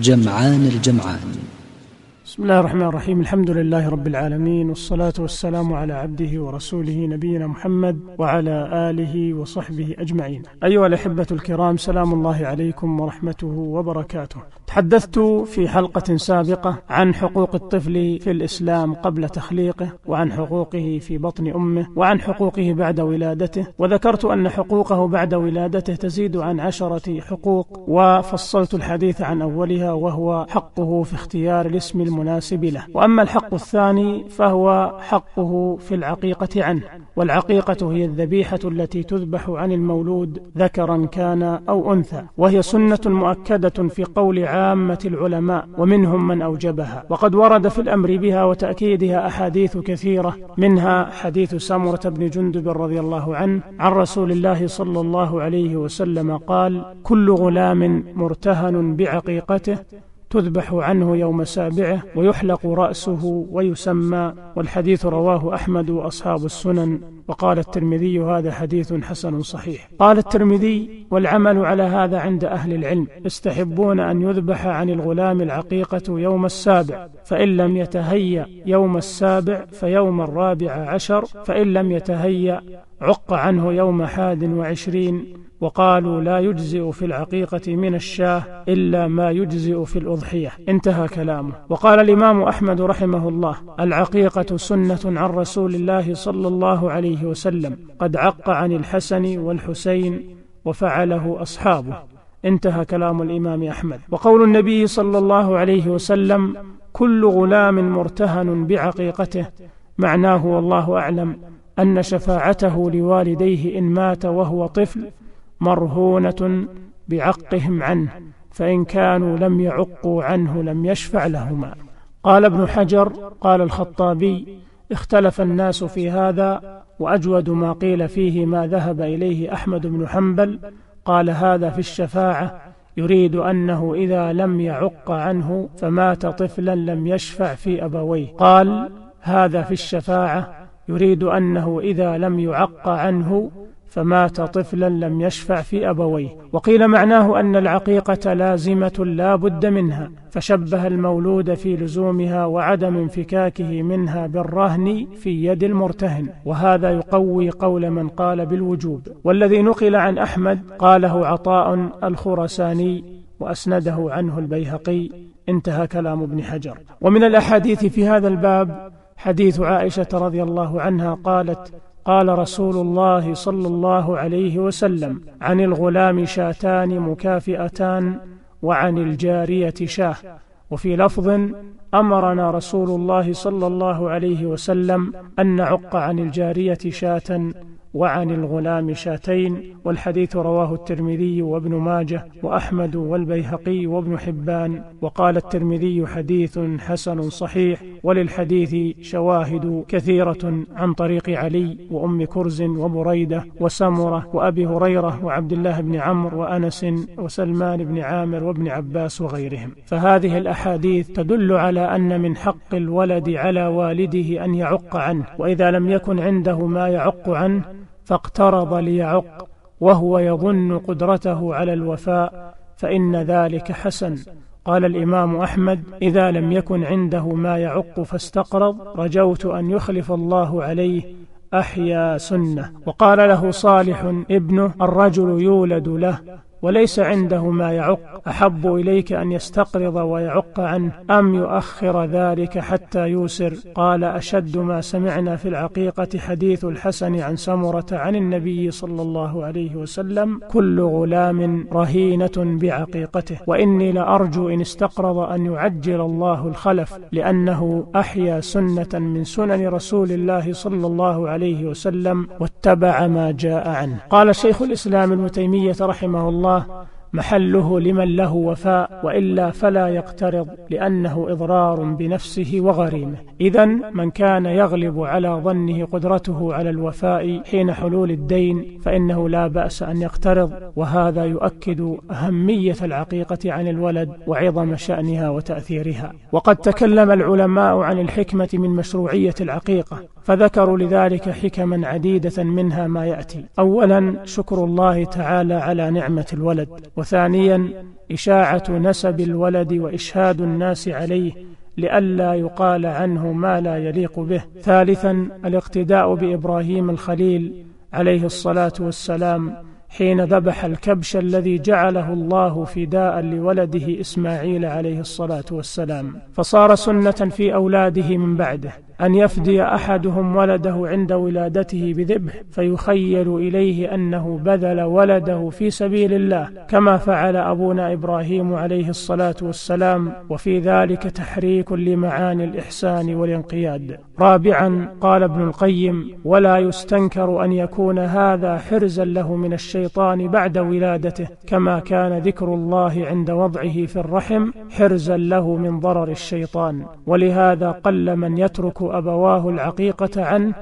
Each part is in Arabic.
جمعان الجمعان. بسم الله الرحمن الرحيم. الحمد لله رب العالمين والصلاة والسلام على عبده ورسوله نبينا محمد وعلى آله وصحبه أجمعين. أيها الأحبة الكرام سلام الله عليكم ورحمته وبركاته. تحدثت في حلقة سابقة عن حقوق الطفل في الإسلام قبل تخليقه وعن حقوقه في بطن أمه وعن حقوقه بعد ولادته وذكرت أن حقوقه بعد ولادته تزيد عن عشرة حقوق وفصلت الحديث عن أولها وهو حقه في اختيار الاسم المناسب له. وأما الحق الثاني فهو حقه في العقيقة عنه والعقيقة هي الذبيحة التي تذبح عن المولود ذكرا كان أو أنثى وهي سنة مؤكدة في قول عامة العلماء ومنهم من أوجبها. وقد ورد في الأمر بها وتأكيدها أحاديث كثيرة منها حديث سمرة بن جندب رضي الله عنه عن رسول الله صلى الله عليه وسلم قال كل غلام مرتهن بعقيقته تذبح عنه يوم سابعه ويحلق رأسه ويسمى والحديث رواه أحمد وأصحاب السنن وقال الترمذي هذا حديث حسن صحيح. قال الترمذي والعمل على هذا عند أهل العلم يستحبون أن يذبح عن الغلام العقيقة يوم السابع فإن لم يتهيأ يوم السابع فيوم الرابع عشر فإن لم يتهيأ عق عنه يوم حاد وعشرين وقالوا لا يجزئ في العقيقة من الشاه إلا ما يجزئ في الأضحية. انتهى كلامه. وقال الإمام أحمد رحمه الله العقيقة سنة عن رسول الله صلى الله عليه وسلم. قد عق عن الحسن والحسين وفعله أصحابه. انتهى كلام الإمام أحمد. وقول النبي صلى الله عليه وسلم كل غلام مرتهن بعقيقته. معناه والله أعلم أن شفاعته لوالديه إن مات وهو طفل مرهونة بعقهم عنه فإن كانوا لم يعقوا عنه لم يشفع لهما. قال ابن حجر قال الخطابي اختلف الناس في هذا وأجود ما قيل فيه ما ذهب إليه أحمد بن حنبل. قال هذا في الشفاعة يريد أنه إذا لم يعق عنه فمات طفلا لم يشفع في أبويه. قال هذا في الشفاعة يريد أنه إذا لم يعق عنه فمات طفلا لم يشفع في أبويه. وقيل معناه أن العقيقة لازمة لا بد منها فشبه المولود في لزومها وعدم انفكاكه منها بالرهن في يد المرتهن. وهذا يقوي قول من قال بالوجوب. والذي نقل عن أحمد قاله عطاء الخرساني وأسنده عنه البيهقي انتهى كلام ابن حجر. ومن الأحاديث في هذا الباب حديث عائشة رضي الله عنها قالت قال رسول الله صلى الله عليه وسلم عن الغلام شاتان مكافئتان وعن الجارية شاه. وفي لفظ أمرنا رسول الله صلى الله عليه وسلم أن نعق عن الجارية شاة وعن الغلام شاتين والحديث رواه الترمذي وابن ماجه وأحمد والبيهقي وابن حبان وقال الترمذي حديث حسن صحيح وللحديث شواهد كثيرة عن طريق علي وأم كرز وبريدة وسمرة وأبي هريرة وعبد الله بن عمرو وأنس وسلمان بن عامر وابن عباس وغيرهم. فهذه الأحاديث تدل على أن من حق الولد على والده أن يعق عنه وإذا لم يكن عنده ما يعق عنه فاقترض ليعق وهو يظن قدرته على الوفاء فإن ذلك حسن. قال الإمام أحمد إذا لم يكن عنده ما يعق فاستقرض رجوت أن يخلف الله عليه أحيا سنة. وقال له صالح ابنه الرجل يولد له. وليس عنده ما يعق. أحب إليك أن يستقرض ويعق عنه. أم يؤخر ذلك حتى يوسر؟ قال أشد ما سمعنا في العقيقة حديث الحسن عن سمرة عن النبي صلى الله عليه وسلم كل غلام رهينة بعقيقته. وإني لأرجو إن استقرض أن يعجل الله الخلف لأنه أحيا سنة من سنن رسول الله صلى الله عليه وسلم واتبع ما جاء عنه. قال شيخ الإسلام ابن تيمية رحمه الله محله لمن له وفاء وإلا فلا يقترض لأنه إضرار بنفسه وغريمه. إذا من كان يغلب على ظنه قدرته على الوفاء حين حلول الدين فإنه لا بأس أن يقترض. وهذا يؤكد أهمية العقيقة عن الولد وعظم شأنها وتأثيرها. وقد تكلم العلماء عن الحكمة من مشروعية العقيقة. فذكروا لذلك حكما عديدة منها ما يأتي. أولا شكر الله تعالى على نعمة الولد. وثانيا إشاعة نسب الولد وإشهاد الناس عليه لئلا يقال عنه ما لا يليق به. ثالثا الاقتداء بإبراهيم الخليل عليه الصلاة والسلام حين ذبح الكبش الذي جعله الله فداء لولده إسماعيل عليه الصلاة والسلام. فصار سنة في أولاده من بعده. أن يفدي أحدهم ولده عند ولادته بذبح فيخيل إليه أنه بذل ولده في سبيل الله كما فعل أبونا إبراهيم عليه الصلاة والسلام وفي ذلك تحريك لمعاني الإحسان والانقياد. رابعا قال ابن القيم ولا يستنكر أن يكون هذا حرزا له من الشيطان بعد ولادته كما كان ذكر الله عند وضعه في الرحم حرزا له من ضرر الشيطان. ولهذا قل من يترك أبواه العقيقة عنه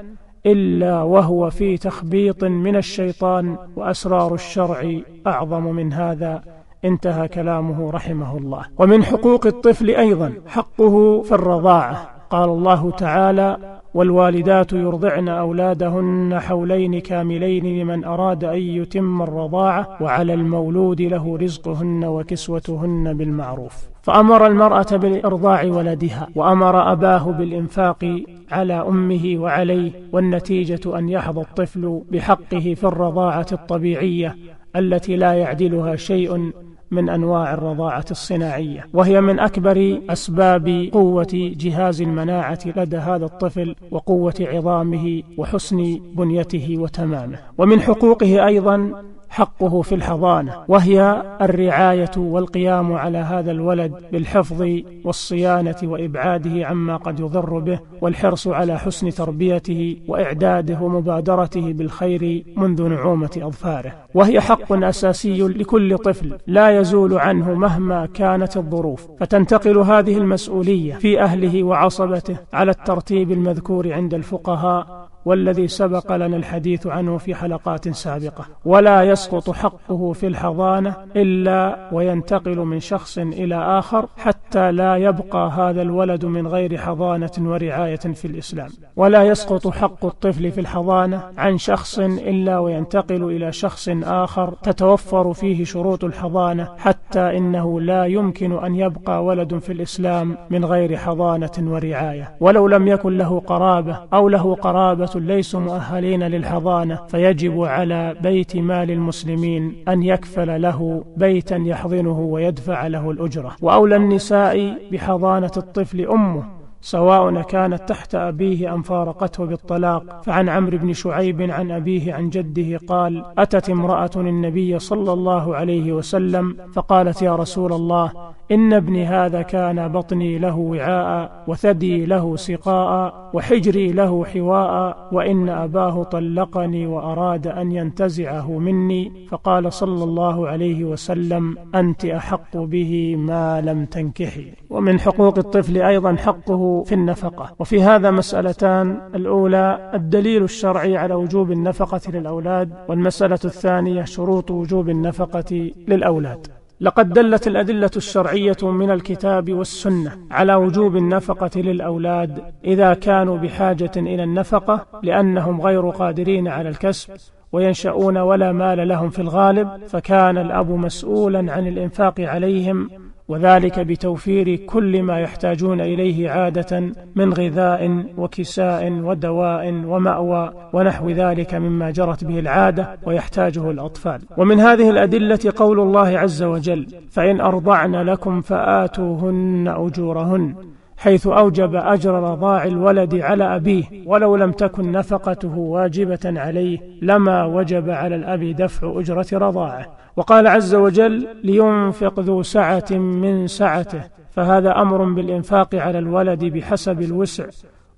إلا وهو في تخبيط من الشيطان وأسرار الشرع أعظم من هذا انتهى كلامه رحمه الله. ومن حقوق الطفل أيضا حقه في الرضاعة. قال الله تعالى والوالدات يرضعن أولادهن حولين كاملين لمن أراد أن يتم الرضاعة وعلى المولود له رزقهن وكسوتهن بالمعروف. فأمر المرأة بإرضاع ولدها وأمر أباه بالإنفاق على أمه وعليه والنتيجة أن يحظى الطفل بحقه في الرضاعة الطبيعية التي لا يعدلها شيء من أنواع الرضاعة الصناعية. وهي من أكبر أسباب قوة جهاز المناعة لدى هذا الطفل وقوة عظامه وحسن بنيته وتمامه. ومن حقوقه أيضا حقه في الحضانة وهي الرعاية والقيام على هذا الولد بالحفظ والصيانة وإبعاده عما قد يضر به والحرص على حسن تربيته وإعداده ومبادرته بالخير منذ نعومة أظفاره. وهي حق أساسي لكل طفل لا يزول عنه مهما كانت الظروف. فتنتقل هذه المسؤولية في أهله وعصبته على الترتيب المذكور عند الفقهاء والذي سبق لنا الحديث عنه في حلقات سابقة. ولا يسقط حقه في الحضانة إلا وينتقل من شخص إلى آخر حتى لا يبقى هذا الولد من غير حضانة ورعاية في الإسلام. ولا يسقط حق الطفل في الحضانة عن شخص إلا وينتقل إلى شخص آخر تتوفر فيه شروط الحضانة حتى إنه لا يمكن أن يبقى ولد في الإسلام من غير حضانة ورعاية. ولو لم يكن له قرابة أو له قرابة ليسوا مؤهلين للحضانة فيجب على بيت مال المسلمين أن يكفل له بيتا يحضنه ويدفع له الأجرة وأولى النساء بحضانة الطفل أمه سواء كانت تحت أبيه أم فارقته بالطلاق فعن عمرو بن شعيب عن أبيه عن جده قال أتت امرأة النبي صلى الله عليه وسلم فقالت يا رسول الله إن ابني هذا كان بطني له وعاء وثدي له سقاء وحجري له حواء وإن أباه طلقني وأراد أن ينتزعه مني فقال صلى الله عليه وسلم أنت أحق به ما لم تنكحي. ومن حقوق الطفل أيضا حقه في النفقة. وفي هذا مسألتان الأولى الدليل الشرعي على وجوب النفقة للأولاد والمسألة الثانية شروط وجوب النفقة للأولاد. لقد دلت الأدلة الشرعية من الكتاب والسنة على وجوب النفقة للأولاد إذا كانوا بحاجة إلى النفقة لأنهم غير قادرين على الكسب وينشأون ولا مال لهم في الغالب فكان الأب مسؤولا عن الإنفاق عليهم وذلك بتوفير كل ما يحتاجون إليه عادة من غذاء وكساء ودواء ومأوى ونحو ذلك مما جرت به العادة ويحتاجه الأطفال. ومن هذه الأدلة قول الله عز وجل فإن أرضعن لكم فآتوهن أجورهن حيث أوجب أجر رضاع الولد على أبيه ولو لم تكن نفقته واجبة عليه لما وجب على الأب دفع أجرة رضاعه. وقال عز وجل لينفق ذو سعة من سعته. فهذا أمر بالإنفاق على الولد بحسب الوسع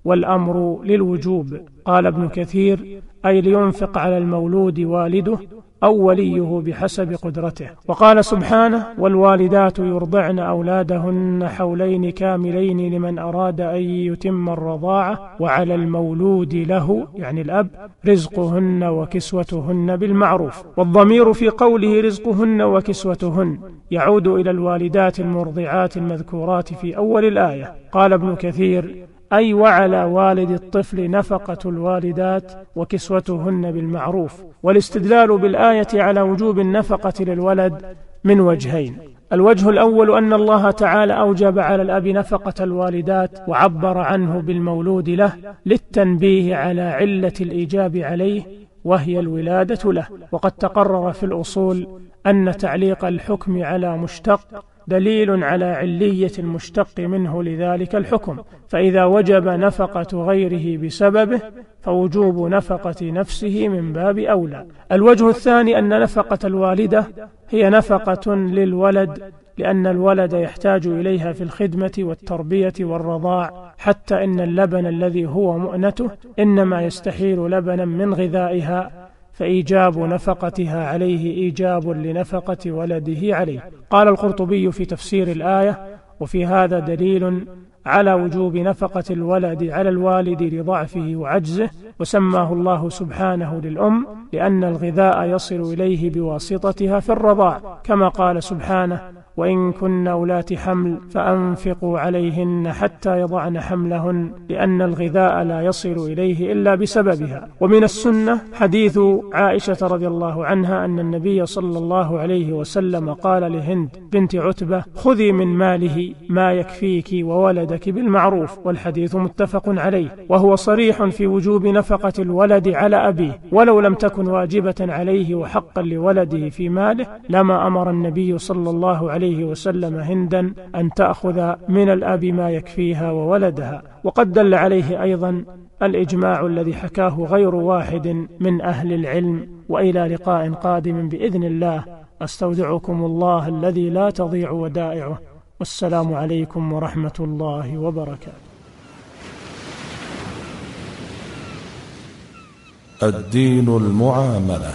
والأمر للوجوب. قال ابن كثير أي لينفق على المولود والده أو وليه بحسب قدرته. وقال سبحانه والوالدات يرضعن أولادهن حولين كاملين لمن أراد أن يتم الرضاعة وعلى المولود له يعني الأب رزقهن وكسوتهن بالمعروف. والضمير في قوله رزقهن وكسوتهن يعود إلى الوالدات المرضعات المذكورات في أول الآية. قال ابن كثير أي وعلى والد الطفل نفقة الوالدات وكسوتهن بالمعروف والاستدلال بالآية على وجوب النفقة للولد من وجهين. الوجه الأول أن الله تعالى أوجب على الأب نفقة الوالدات وعبر عنه بالمولود له للتنبيه على علة الإيجاب عليه وهي الولادة له. وقد تقرر في الأصول أن تعليق الحكم على مشتق دليل على علية المشتق منه لذلك الحكم. فإذا وجب نفقة غيره بسببه فوجوب نفقة نفسه من باب أولى. الوجه الثاني أن نفقة الوالدة هي نفقة للولد لأن الولد يحتاج إليها في الخدمة والتربية والرضاع حتى إن اللبن الذي هو مؤنته إنما يستحيل لبنا من غذائها. فإيجاب نفقتها عليه إيجاب لنفقة ولده عليه. قال القرطبي في تفسير الآية وفي هذا دليل على وجوب نفقة الولد على الوالد لضعفه وعجزه وسماه الله سبحانه للأم لأن الغذاء يصل إليه بواسطتها في الرضاع كما قال سبحانه وإن كن أولات حمل فأنفقوا عليهن حتى يضعن حملهن لأن الغذاء لا يصل إليه إلا بسببها. ومن السنة حديث عائشة رضي الله عنها أن النبي صلى الله عليه وسلم قال لهند بنت عتبة خذي من ماله ما يكفيك وولدك بالمعروف والحديث متفق عليه. وهو صريح في وجوب نفقة الولد على أبيه ولو لم تكن واجبة عليه وحقا لولده في ماله لما أمر النبي صلى الله عليه عليه وسلم هندا أن تأخذ من الأب ما يكفيها وولدها. وقد دل عليه أيضا الإجماع الذي حكاه غير واحد من أهل العلم. وإلى لقاء قادم بإذن الله أستودعكم الله الذي لا تضيع ودائعه. والسلام عليكم ورحمة الله وبركاته. الدين المعاملة.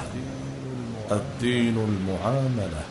الدين المعاملة.